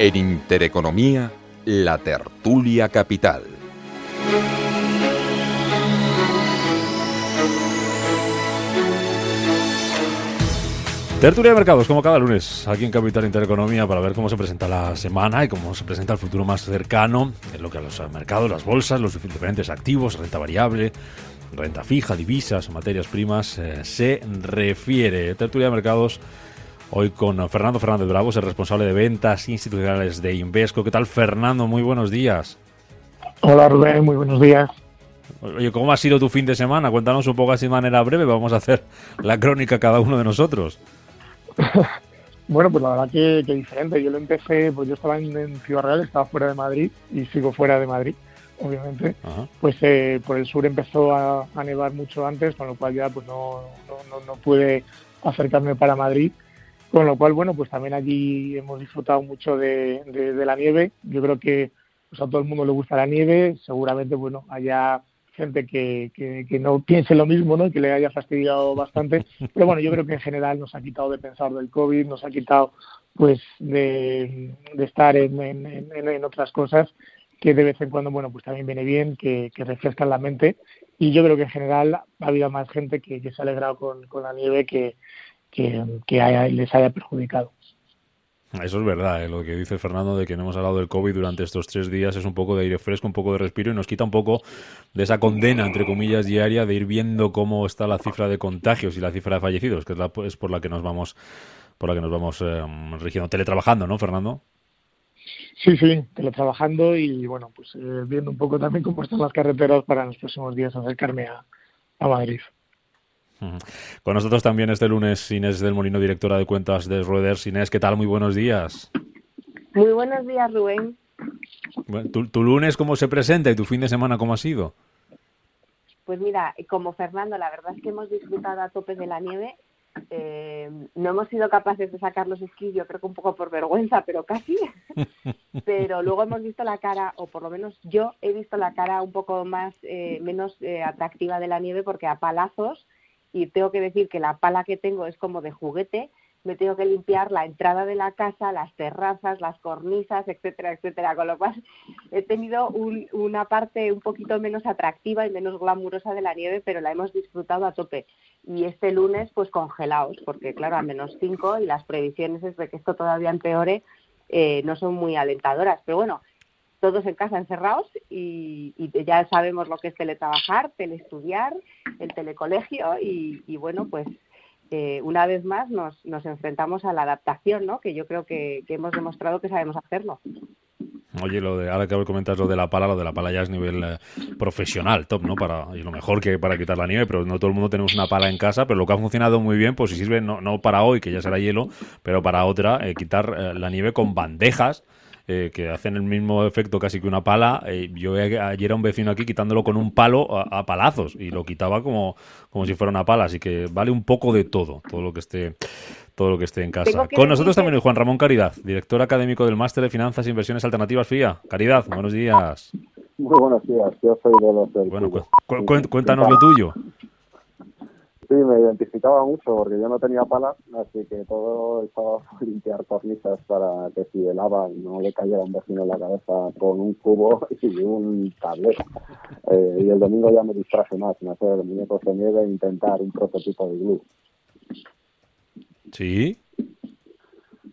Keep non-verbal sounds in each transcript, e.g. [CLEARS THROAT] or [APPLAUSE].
En Intereconomía, la tertulia capital. Tertulia de mercados, como cada lunes, aquí en Capital Intereconomía, para ver cómo se presenta la semana y cómo se presenta el futuro más cercano en lo que a los mercados, las bolsas, los diferentes activos, renta variable, renta fija, divisas, materias primas, eh, se refiere. Tertulia de mercados Hoy con Fernando Fernández Bravos, el responsable de ventas institucionales de Invesco. ¿Qué tal, Fernando? Muy buenos días. Hola, Rubén. Muy buenos días. Oye, ¿cómo ha sido tu fin de semana? Cuéntanos un poco así de manera breve. Vamos a hacer la crónica cada uno de nosotros. [LAUGHS] bueno, pues la verdad que, diferente. Yo lo empecé, pues yo estaba en, Ciudad Real, estaba fuera de Madrid y sigo fuera de Madrid, obviamente. Pues eh, por el sur empezó a, nevar mucho antes, con lo cual ya pues no, no, no pude acercarme para Madrid con lo cual, bueno, pues también allí hemos disfrutado mucho de, la nieve. Yo creo que pues, a todo el mundo le gusta la nieve. Seguramente, bueno, haya gente que, que, no piense lo mismo, ¿no? que le haya fastidiado bastante. Pero bueno, yo creo que en general nos ha quitado de pensar del COVID, nos ha quitado pues de, estar en, en, otras cosas que de vez en cuando, bueno, pues también viene bien, que, refrescan la mente. Y yo creo que en general ha habido más gente que, se ha alegrado con, con la nieve que, que, les haya perjudicado. Eso es verdad, ¿eh? lo que dice Fernando de que no hemos hablado del COVID durante estos tres días es un poco de aire fresco, un poco de respiro y nos quita un poco de esa condena, entre comillas, diaria de ir viendo cómo está la cifra de contagios y la cifra de fallecidos, que es, la, es por la que nos vamos por la que nos vamos eh, rigiendo, teletrabajando, ¿no, Fernando? Sí, sí, teletrabajando y bueno, pues eh, viendo un poco también cómo están las carreteras para en los próximos días acercarme a, a Madrid. Con nosotros también este lunes Inés del Molino, directora de cuentas de Reuters. Inés, ¿qué tal? Muy buenos días. Muy buenos días, Rubén. ¿tu, lunes cómo se presenta y tu fin de semana cómo ha sido? Pues mira, como Fernando, la verdad es que hemos disfrutado a tope de la nieve. Eh, no hemos sido capaces de sacar los esquís, yo creo que un poco por vergüenza, pero casi. [LAUGHS] pero luego hemos visto la cara, o por lo menos yo he visto la cara un poco más, eh, menos eh, atractiva de la nieve, porque a palazos y tengo que decir que la pala que tengo es como de juguete, me tengo que limpiar la entrada de la casa, las terrazas, las cornisas, etcétera, etcétera. Con lo cual he tenido una parte un poquito menos atractiva y menos glamurosa de la nieve, pero la hemos disfrutado a tope. Y este lunes, pues congelados, porque claro, a menos 5 y las previsiones es de que esto todavía empeore, eh, no son muy alentadoras. Pero bueno, todos en casa encerrados y, ya sabemos lo que es teletrabajar, telestudiar, el telecolegio y, bueno, pues eh, una vez más nos, nos enfrentamos a la adaptación, ¿no? Que yo creo que, hemos demostrado que sabemos hacerlo. Oye, lo de, ahora que comentas lo de la pala, lo de la pala ya es nivel eh, profesional, top, ¿no? Para, y lo mejor que para quitar la nieve, pero no todo el mundo tenemos una pala en casa, pero lo que ha funcionado muy bien, pues si sirve no, no para hoy, que ya será hielo, pero para otra, eh, quitar la nieve con bandejas eh, que hacen el mismo efecto casi que una pala. Eh, yo ayer a un vecino aquí quitándolo con un palo a, palazos y lo quitaba como, como si fuera una pala, así que vale un poco de todo, todo lo que esté todo lo que esté en casa. Con nosotros también Juan Ramón Caridad, director académico del Máster de Finanzas e Inversiones Alternativas FIA. Caridad, buenos días. Muy buenos días, yo soy de los Bueno, cuéntanos lo tuyo. Sí, me identificaba mucho porque yo no tenía palas, así que todo estaba [LAUGHS] a limpiar cornisas para que si el agua no le cayera un vecino en la cabeza con un cubo [LAUGHS] y un tablero. Eh, y el domingo ya me distraje más en hacer muñecos de nieve e intentar un prototipo de glue. ¿Sí?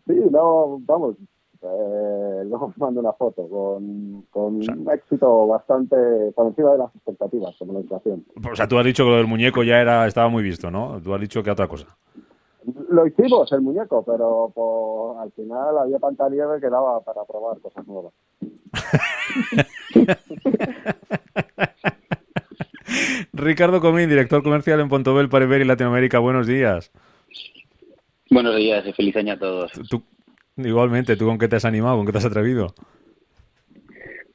Sí, no, vamos, eh, [LAUGHS] luego mando una foto con, con un éxito bastante por encima de las expectativas como la inflación. O sea, tú has dicho que lo del muñeco ya era estaba muy visto, ¿no? Tú has dicho que otra cosa. Lo hicimos, el muñeco, pero al final había tanta nieve que daba para probar cosas nuevas. [LAUGHS] Ricardo Comín, director comercial en Pontobel para Iberia y Latinoamérica. Buenos días. Buenos días y feliz año a todos. Igualmente, ¿tú con qué te has animado? ¿Con qué te has atrevido?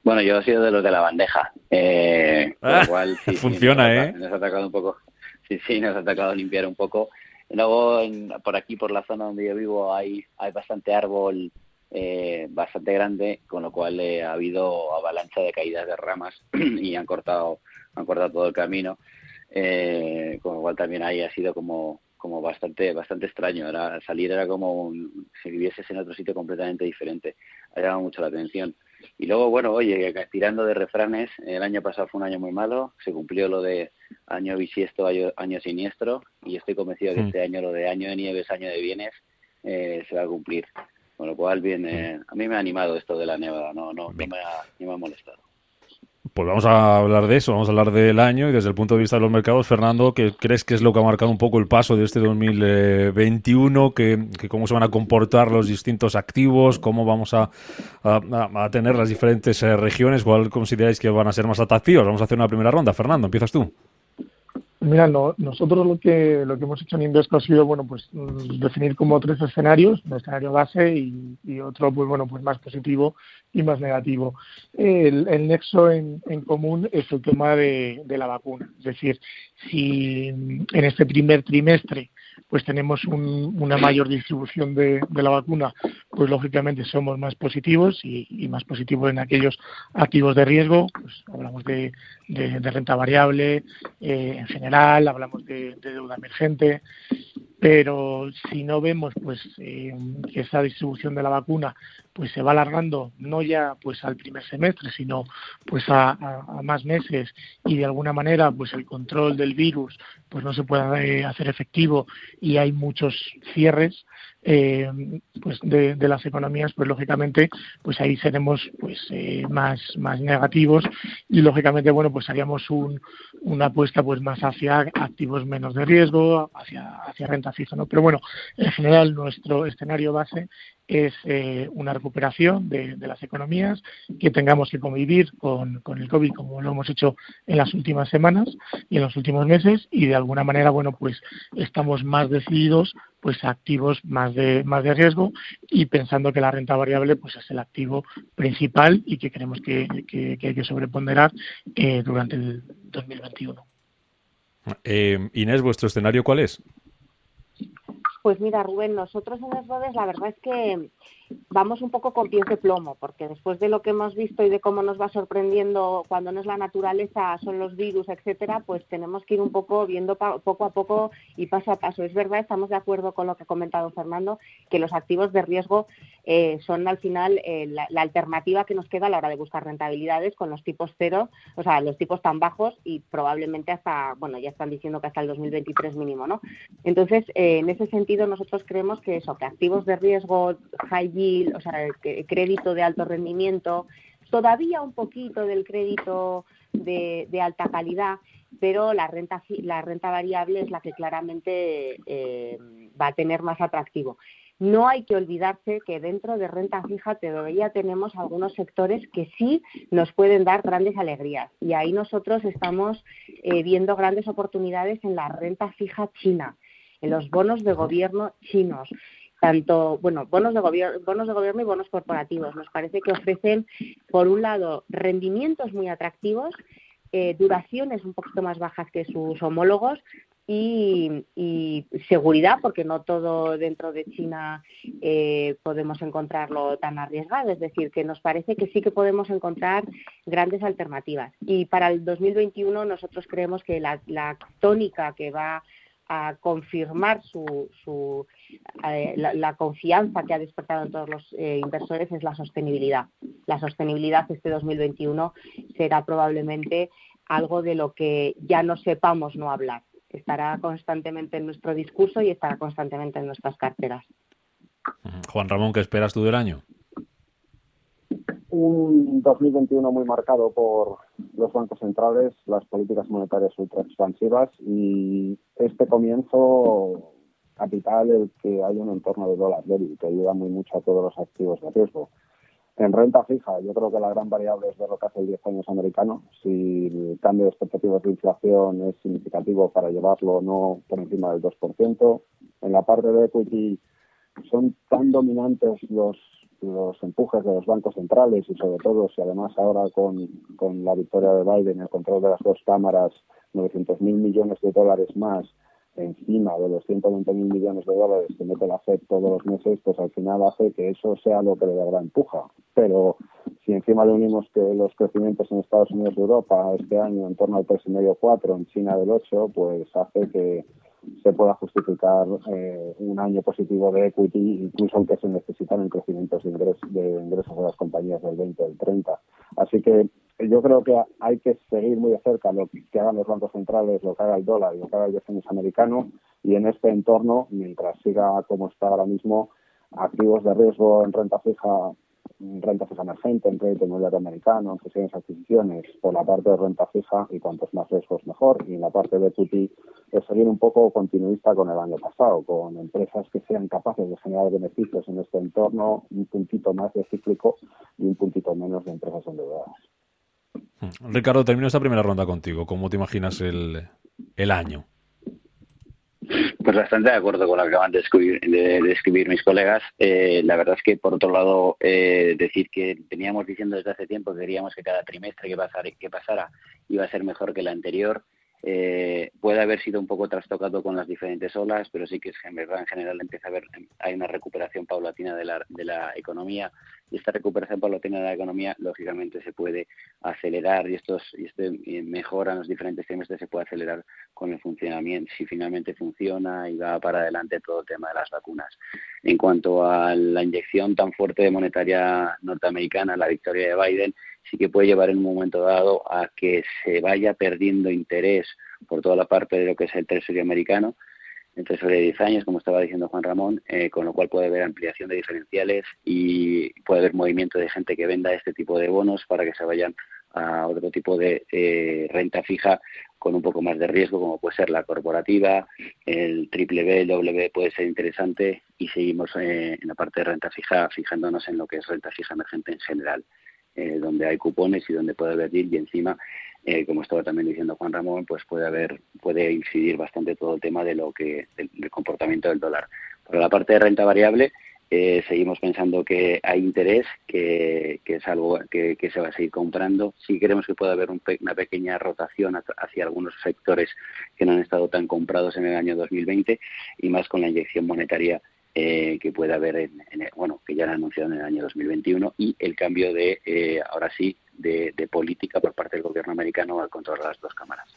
Bueno, yo he sido de los de la bandeja. Eh, ah, [LAUGHS] funciona, ¿eh? Nos ha atacado un poco. Sí, sí, nos ha atacado limpiar un poco. Luego, por aquí, por la zona donde yo vivo, hay, hay bastante árbol eh, bastante grande, con lo cual eh, ha habido avalancha de caídas de ramas [CLEARS THROAT] y han cortado, han cortado todo el camino. Eh, con lo cual también ahí ha sido como, como bastante, bastante extraño. Era, salir era como si vivieses en otro sitio completamente diferente. Ha llamado mucho la atención. Y luego, bueno, oye, tirando de refranes, el año pasado fue un año muy malo, se cumplió lo de año bisiesto, año, siniestro, y estoy convencido que mm. este año lo de año de nieves, año de bienes, eh, se va a cumplir. Con lo cual, bien, mm. a mí me ha animado esto de la nevada, no, no, no me, ha, no me ha molestado. Pues vamos a hablar de eso, vamos a hablar del año y desde el punto de vista de los mercados, Fernando, ¿qué crees que es lo que ha marcado un poco el paso de este 2021? ¿Qué, cómo se van a comportar los distintos activos? ¿Cómo vamos a, a, tener las diferentes eh, regiones? ¿Cuál consideráis que van a ser más atractivos? Vamos a hacer una primera ronda. Fernando, empiezas tú. Mira, nosotros lo que lo que hemos hecho en Invesco ha sido bueno pues mm, definir como tres escenarios, un escenario base y, otro pues bueno pues más positivo y más negativo. El, nexo en, en, común es el tema de, de la vacuna, es decir, si en este primer trimestre pues tenemos una mayor distribución de, la vacuna, pues lógicamente somos más positivos y, más positivos en aquellos activos de riesgo, pues hablamos de, renta variable eh, en general, hablamos de, deuda emergente, pero si no vemos pues eh, que esa distribución de la vacuna pues se va alargando no ya pues al primer semestre sino pues a, más meses y de alguna manera pues el control del virus pues no se puede hacer efectivo y hay muchos cierres eh, pues de, las economías pues lógicamente pues ahí seremos pues eh, más más negativos. Y lógicamente bueno pues haríamos un, una apuesta pues más hacia activos menos de riesgo hacia hacia renta fija no pero bueno en general nuestro escenario base es eh, una recuperación de, las economías, que tengamos que convivir con, el COVID como lo hemos hecho en las últimas semanas y en los últimos meses y de alguna manera, bueno, pues estamos más decididos pues activos más de más de riesgo y pensando que la renta variable pues es el activo principal y que creemos que, que, hay que sobreponderar eh, durante el 2021. Eh, Inés, ¿vuestro escenario cuál es? Pues mira, Rubén, nosotros en Esbodes la verdad es que vamos un poco con pies de plomo, porque después de lo que hemos visto y de cómo nos va sorprendiendo cuando no es la naturaleza, son los virus, etcétera, pues tenemos que ir un poco viendo poco a poco y paso a paso. Es verdad, estamos de acuerdo con lo que ha comentado Fernando, que los activos de riesgo eh, son al final eh, la, alternativa que nos queda a la hora de buscar rentabilidades con los tipos cero, o sea, los tipos tan bajos y probablemente hasta, bueno, ya están diciendo que hasta el 2023 mínimo, ¿no? Entonces, eh, en ese sentido, nosotros creemos que eso, que activos de riesgo high o sea, el crédito de alto rendimiento, todavía un poquito del crédito de, alta calidad, pero la renta, la renta variable es la que claramente eh, va a tener más atractivo. No hay que olvidarse que dentro de renta fija todavía tenemos algunos sectores que sí nos pueden dar grandes alegrías y ahí nosotros estamos eh, viendo grandes oportunidades en la renta fija china, en los bonos de gobierno chinos tanto, bueno, bonos de, gobierno, bonos de gobierno y bonos corporativos. Nos parece que ofrecen, por un lado, rendimientos muy atractivos, eh, duraciones un poquito más bajas que sus homólogos y, seguridad, porque no todo dentro de China eh, podemos encontrarlo tan arriesgado. Es decir, que nos parece que sí que podemos encontrar grandes alternativas. Y para el 2021 nosotros creemos que la, la tónica que va a confirmar su, su eh, la, confianza que ha despertado en todos los eh, inversores es la sostenibilidad. La sostenibilidad este 2021 será probablemente algo de lo que ya no sepamos no hablar. Estará constantemente en nuestro discurso y estará constantemente en nuestras carteras. Juan Ramón, ¿qué esperas tú del año? un 2021 muy marcado por los bancos centrales, las políticas monetarias ultra expansivas y este comienzo capital el que hay un entorno de dólar débil que ayuda muy mucho a todos los activos de riesgo. En renta fija, yo creo que la gran variable es ver lo que hace el 10 años americano. Si el cambio de expectativas de inflación es significativo para llevarlo o no por encima del 2%. En la parte de equity son tan dominantes los, los empujes de los bancos centrales y sobre todo si además ahora con, con la victoria de Biden, el control de las dos cámaras, 900 mil millones de dólares más encima de los 120 mil millones de dólares que mete la FED todos los meses, pues al final hace que eso sea lo que le da la empuja. Pero si encima le unimos que los crecimientos en Estados Unidos y Europa este año en torno al 3,5-4, en China del 8, pues hace que se pueda justificar eh, un año positivo de equity, incluso aunque se necesitan crecimientos de ingresos, de ingresos de las compañías del 20 o del 30. Así que yo creo que hay que seguir muy de cerca lo que hagan los bancos centrales, lo que haga el dólar y lo que haga el defensa americano y en este entorno, mientras siga como está ahora mismo, activos de riesgo en renta fija renta fija emergente, en crédito inmobiliario americano, en fusiones adquisiciones, por la parte de renta fija y cuantos más riesgos mejor. Y en la parte de equity, es seguir un poco continuista con el año pasado, con empresas que sean capaces de generar beneficios en este entorno, un puntito más de cíclico y un puntito menos de empresas endeudadas. Ricardo, termino esta primera ronda contigo. ¿Cómo te imaginas el, el año? Pues bastante de acuerdo con lo que acaban de escribir, mis colegas. Eh, la verdad es que, por otro lado, eh, decir que teníamos diciendo desde hace tiempo que queríamos que cada trimestre que pasara, que pasara iba a ser mejor que el anterior. Eh, puede haber sido un poco trastocado con las diferentes olas, pero sí que es en verdad en general empieza a haber hay una recuperación paulatina de la, de la economía y esta recuperación paulatina de la economía lógicamente se puede acelerar y estos y este mejora en los diferentes trimestres se puede acelerar con el funcionamiento si finalmente funciona y va para adelante todo el tema de las vacunas. En cuanto a la inyección tan fuerte de monetaria norteamericana, la victoria de Biden, sí que puede llevar en un momento dado a que se vaya perdiendo interés por toda la parte de lo que es el Treasury americano, el Treasury de 10 años, como estaba diciendo Juan Ramón, eh, con lo cual puede haber ampliación de diferenciales y puede haber movimiento de gente que venda este tipo de bonos para que se vayan a otro tipo de eh, renta fija con un poco más de riesgo, como puede ser la corporativa, el triple B, el B puede ser interesante y seguimos eh, en la parte de renta fija fijándonos en lo que es renta fija emergente en general. Eh, donde hay cupones y donde puede haber y encima, eh, como estaba también diciendo Juan Ramón, pues puede haber, puede incidir bastante todo el tema de lo que, del, comportamiento del dólar. Por la parte de renta variable, eh, seguimos pensando que hay interés, que, es algo que, se va a seguir comprando. Sí creemos que puede haber una pequeña rotación hacia algunos sectores que no han estado tan comprados en el año 2020 y más con la inyección monetaria eh, que puede haber, en, bueno, que ya han anunciado en el año 2021 y el cambio de, eh, ahora sí, de, política por parte del gobierno americano al controlar las dos cámaras.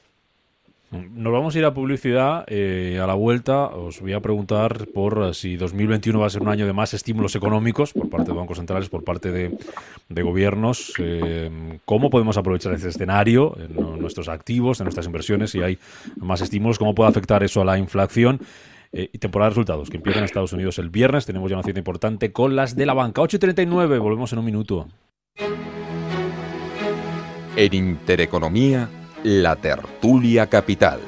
Nos vamos a ir a publicidad. Eh, a la vuelta os voy a preguntar por si 2021 va a ser un año de más estímulos económicos por parte de bancos centrales, por parte de, gobiernos. ¿Cómo podemos aprovechar este escenario en nuestros activos, en nuestras inversiones? Si hay más estímulos, ¿cómo puede afectar eso a la inflación? Eh, y temporada de resultados que empiezan en Estados Unidos el viernes. Tenemos ya una cita importante con las de la banca. 8.39, volvemos en un minuto. En Intereconomía, la tertulia capital.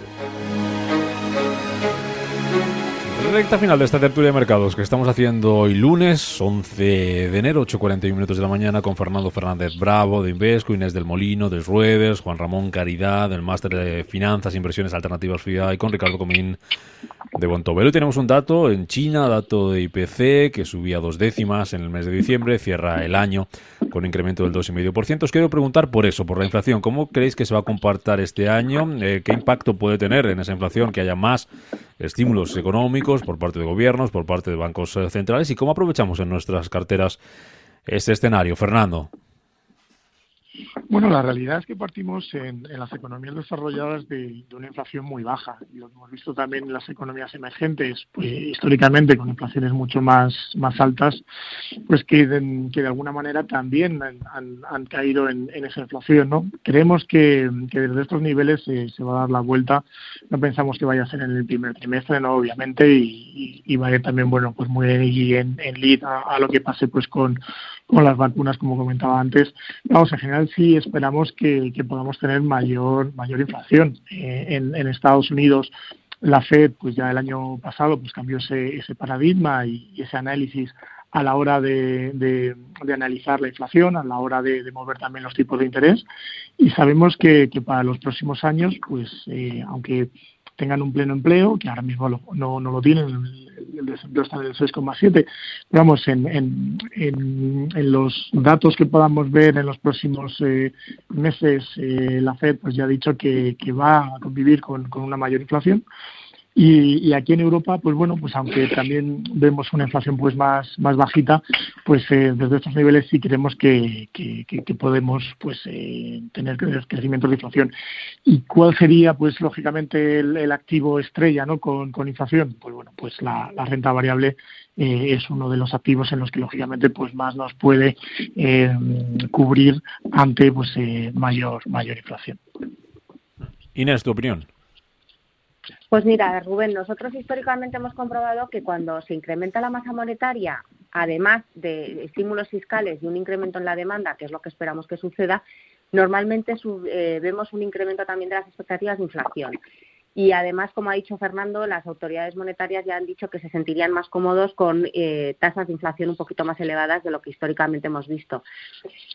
Recta final de esta tertulia de mercados que estamos haciendo hoy lunes 11 de enero, 8.41 minutos de la mañana con Fernando Fernández Bravo de Invesco, Inés del Molino de Ruedes, Juan Ramón Caridad del Máster de Finanzas Inversiones Alternativas FIA y con Ricardo Comín de Bontobelo. Y tenemos un dato en China, dato de IPC que subía dos décimas en el mes de diciembre, cierra el año con un incremento del 2,5%. Os quiero preguntar por eso, por la inflación. ¿Cómo creéis que se va a comportar este año? Eh, ¿Qué impacto puede tener en esa inflación que haya más estímulos económicos por parte de gobiernos, por parte de bancos eh, centrales y cómo aprovechamos en nuestras carteras este escenario. Fernando. Bueno, la realidad es que partimos en, las economías desarrolladas de, una inflación muy baja y lo hemos visto también en las economías emergentes, pues, históricamente con inflaciones mucho más, más altas, pues que de, que alguna manera también han, caído en, esa inflación. ¿no? Creemos que, desde estos niveles se va a dar la vuelta, no pensamos que vaya a ser en el primer trimestre, no obviamente, y, y, vaya también bueno pues muy en, en lead a, lo que pase pues con, con las vacunas, como comentaba antes. Vamos, en general sí esperamos que, podamos tener mayor, mayor inflación. Eh, en, Estados Unidos la Fed, pues ya el año pasado, pues cambió ese, ese paradigma y, ese análisis a la hora de, de, analizar la inflación, a la hora de, mover también los tipos de interés. Y sabemos que, para los próximos años, pues eh, aunque tengan un pleno empleo, que ahora mismo no, no lo tienen, el, desempleo está en el 6,7. Vamos, en, en, en, los datos que podamos ver en los próximos eh, meses, eh, la FED pues ya ha dicho que, que va a convivir con, con una mayor inflación. Y, aquí en Europa, pues bueno, pues aunque también vemos una inflación pues más, más bajita, pues eh, desde estos niveles sí creemos que, que, podemos pues eh, tener crecimiento de inflación. ¿Y cuál sería pues lógicamente el, activo estrella ¿no? con, con, inflación? Pues bueno, pues la, renta variable eh, es uno de los activos en los que lógicamente pues más nos puede cubrir ante pues mayor, mayor inflación. Inés, tu opinión. Pues mira, Rubén, nosotros históricamente hemos comprobado que cuando se incrementa la masa monetaria, además de estímulos fiscales y un incremento en la demanda, que es lo que esperamos que suceda, normalmente eh, vemos un incremento también de las expectativas de inflación. Y además, como ha dicho Fernando, las autoridades monetarias ya han dicho que se sentirían más cómodos con eh, tasas de inflación un poquito más elevadas de lo que históricamente hemos visto.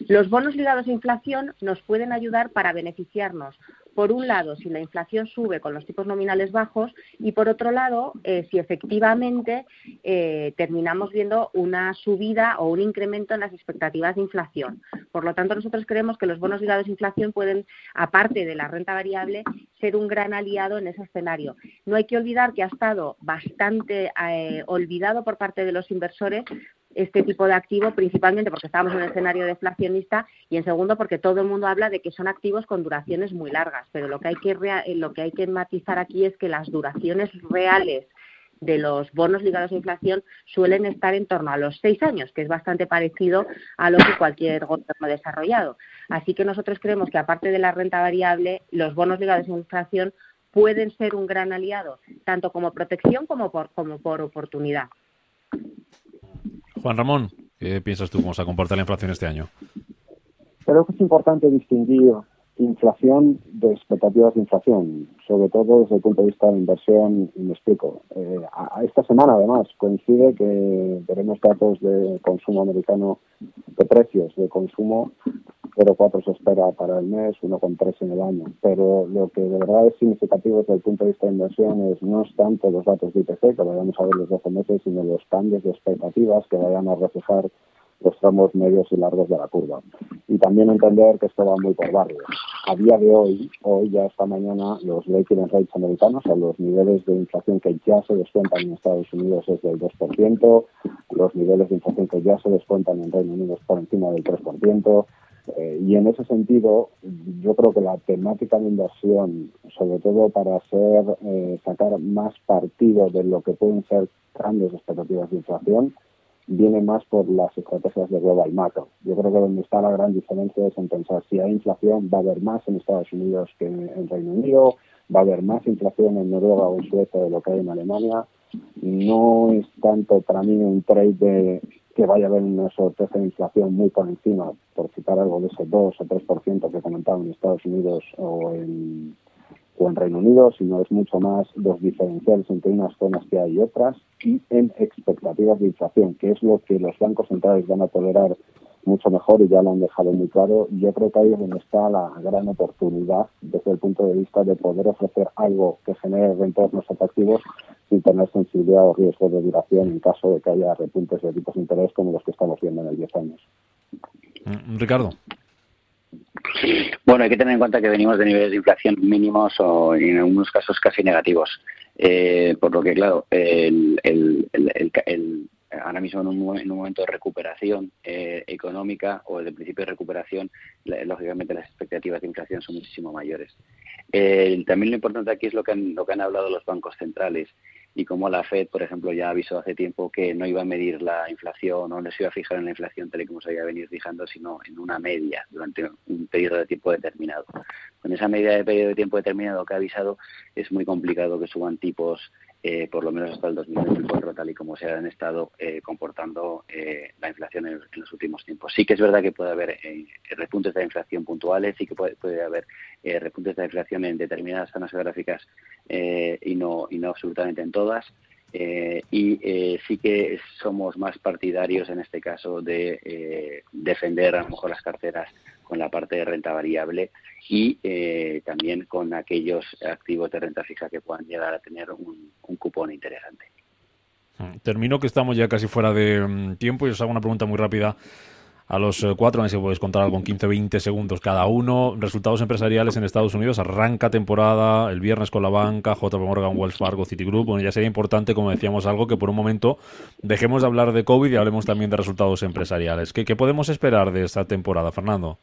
Los bonos ligados a inflación nos pueden ayudar para beneficiarnos por un lado, si la inflación sube con los tipos nominales bajos y por otro lado, eh, si efectivamente eh, terminamos viendo una subida o un incremento en las expectativas de inflación. Por lo tanto, nosotros creemos que los bonos ligados a inflación pueden, aparte de la renta variable, ser un gran aliado en ese escenario. No hay que olvidar que ha estado bastante eh, olvidado por parte de los inversores este tipo de activo, principalmente porque estamos en un escenario deflacionista y en segundo porque todo el mundo habla de que son activos con duraciones muy largas, pero lo que hay que lo que hay que matizar aquí es que las duraciones reales de los bonos ligados a inflación suelen estar en torno a los seis años, que es bastante parecido a lo que cualquier gobierno desarrollado. Así que nosotros creemos que aparte de la renta variable, los bonos ligados a inflación pueden ser un gran aliado, tanto como protección como por, como por oportunidad. Juan Ramón, ¿qué piensas tú cómo se comporta la inflación este año? Creo que es importante distinguir inflación de expectativas de inflación, sobre todo desde el punto de vista de inversión, y me explico. Eh, a, esta semana, además, coincide que veremos datos de consumo americano, de precios de consumo, 0,4 se espera para el mes, 1,3 en el año. Pero lo que de verdad es significativo desde el punto de vista de inversión es no es tanto los datos de IPC que vayamos a ver los 12 meses, sino los cambios de expectativas que vayan a reflejar los tramos medios y largos de la curva. Y también entender que esto va muy por barrios. A día de hoy, hoy ya esta mañana, los breaking rates americanos, o los niveles de inflación que ya se descuentan en Estados Unidos es del 2%, los niveles de inflación que ya se descuentan en Reino Unido es por encima del 3%, eh, y en ese sentido, yo creo que la temática de inversión, sobre todo para hacer eh, sacar más partido de lo que pueden ser grandes expectativas de inflación, viene más por las estrategias de global macro. Yo creo que donde está la gran diferencia es en pensar si hay inflación, va a haber más en Estados Unidos que en Reino Unido, va a haber más inflación en Noruega o en Suecia de lo que hay en Alemania. No es tanto para mí un trade de que vaya a haber una sorpresa de inflación muy por encima, por citar algo de ese 2 o 3% que comentaban en Estados Unidos o en Reino Unido, sino es mucho más los diferenciales entre unas zonas que hay y otras y en expectativas de inflación, que es lo que los bancos centrales van a tolerar mucho mejor y ya lo han dejado muy claro. Yo creo que ahí es donde está la gran oportunidad desde el punto de vista de poder ofrecer algo que genere retornos atractivos sin tener sensibilidad o riesgo de duración en caso de que haya repuntes de tipos de interés como los que estamos viendo en el 10 años. Mm, Ricardo. Bueno, hay que tener en cuenta que venimos de niveles de inflación mínimos o en algunos casos casi negativos. Eh, por lo que, claro, el, ahora mismo en un, momento de recuperación eh, económica o de principio de recuperación, lógicamente las expectativas de inflación son muchísimo mayores. también lo importante aquí es lo que lo que han hablado los bancos centrales y como la Fed, por ejemplo, ya avisó hace tiempo que no iba a medir la inflación o no se iba a fijar en la inflación tal y como se había venido fijando, sino en una media durante un periodo de tiempo determinado. Con esa medida de periodo de tiempo determinado que ha avisado, es muy complicado que suban tipos eh, por lo menos hasta el 2024, tal y como se han estado eh, comportando eh, la inflación en, los últimos tiempos. Sí que es verdad que puede haber repuntes de inflación puntuales, sí que puede, puede haber repuntes de inflación en determinadas zonas geográficas y, no, y no absolutamente en todas. Eh, y eh, sí que somos más partidarios en este caso de eh, defender a lo mejor las carteras con la parte de renta variable y también con aquellos activos de renta fija que puedan llegar a tener un, un cupón interesante. Termino que estamos ya casi fuera de mm, tiempo y os hago una pregunta muy rápida a los eh, cuatro, a ver si podéis contar algo en 15-20 segundos cada uno. Resultados empresariales en Estados Unidos, arranca temporada el viernes con la banca, JP Morgan, Wells Fargo, Citigroup. Bueno, ya sería importante, como decíamos, algo que por un momento dejemos de hablar de COVID y hablemos también de resultados empresariales. ¿Qué, qué podemos esperar de esta temporada, Fernando?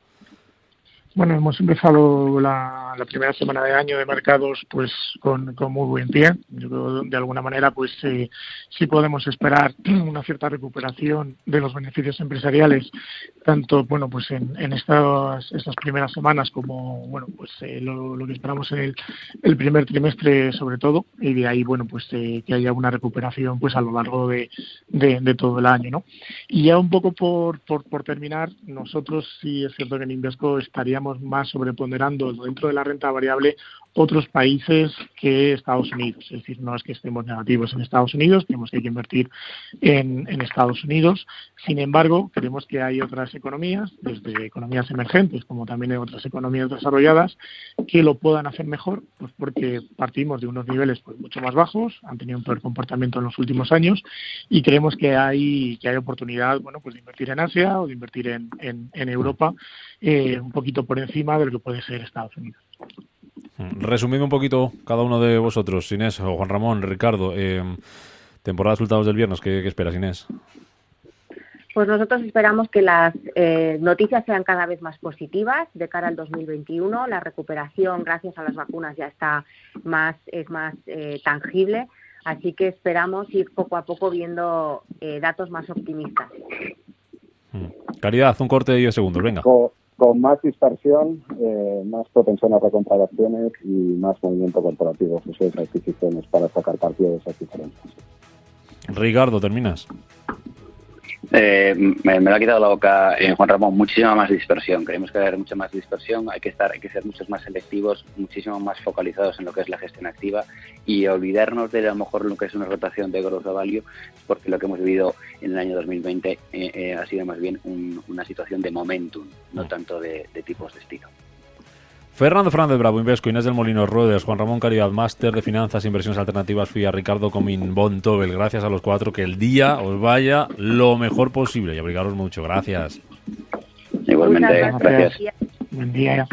Bueno, hemos empezado la, primera semana de año de mercados pues con, muy buen pie. Yo creo de alguna manera pues eh, sí podemos esperar [CLEARS THROAT] una cierta recuperación de los beneficios empresariales, tanto bueno pues en, estas, estas primeras semanas como bueno pues eh, lo, que esperamos en el, primer trimestre sobre todo y de ahí bueno pues eh, que haya una recuperación pues a lo largo de, de, todo el año, ¿no? Y ya un poco por, por, por terminar, nosotros sí es cierto que en Invesco estaríamos más sobreponderando dentro de la renta variable otros países que Estados Unidos. Es decir, no es que estemos negativos en Estados Unidos, tenemos que invertir en, Estados Unidos. Sin embargo, creemos que hay otras economías, desde economías emergentes como también hay otras economías desarrolladas, que lo puedan hacer mejor, pues porque partimos de unos niveles pues, mucho más bajos, han tenido un peor comportamiento en los últimos años y creemos que hay, que hay oportunidad bueno, pues de invertir en Asia o de invertir en, Europa eh, un poquito por encima de lo que puede ser Estados Unidos. Resumidme un poquito cada uno de vosotros, Inés, o Juan Ramón, Ricardo. Eh, temporada de resultados del viernes, ¿qué, esperas, Inés? Pues nosotros esperamos que las eh, noticias sean cada vez más positivas de cara al 2021. La recuperación, gracias a las vacunas, ya está más es más eh, tangible. Así que esperamos ir poco a poco viendo datos más optimistas. Mm. Caridad, un corte de 10 segundos, venga con más dispersión, eh, más propensión a recontradacciones y más movimiento corporativo, eso es adquisiciones para sacar partido de esas diferencias. Ricardo, terminas. Eh, me, lo ha quitado la boca eh, Juan Ramón, muchísima más dispersión. Creemos que haber mucha más dispersión, hay que estar, hay que ser muchos más selectivos, muchísimo más focalizados en lo que es la gestión activa y olvidarnos de a lo mejor lo que es una rotación de growth value, porque lo que hemos vivido en el año 2020 eh, ha sido más bien una situación de momentum, no mm. tanto de tipos de estilo. Fernando Fernández Bravo, Invesco, Inés del Molino Ruedes, Juan Ramón Caridad, Máster de Finanzas e Inversiones Alternativas, FIA, Ricardo Comín, Bontobel. Gracias a los cuatro, que el día os vaya lo mejor posible y abrigaros mucho. Gracias. Igualmente, gracias. Buen día.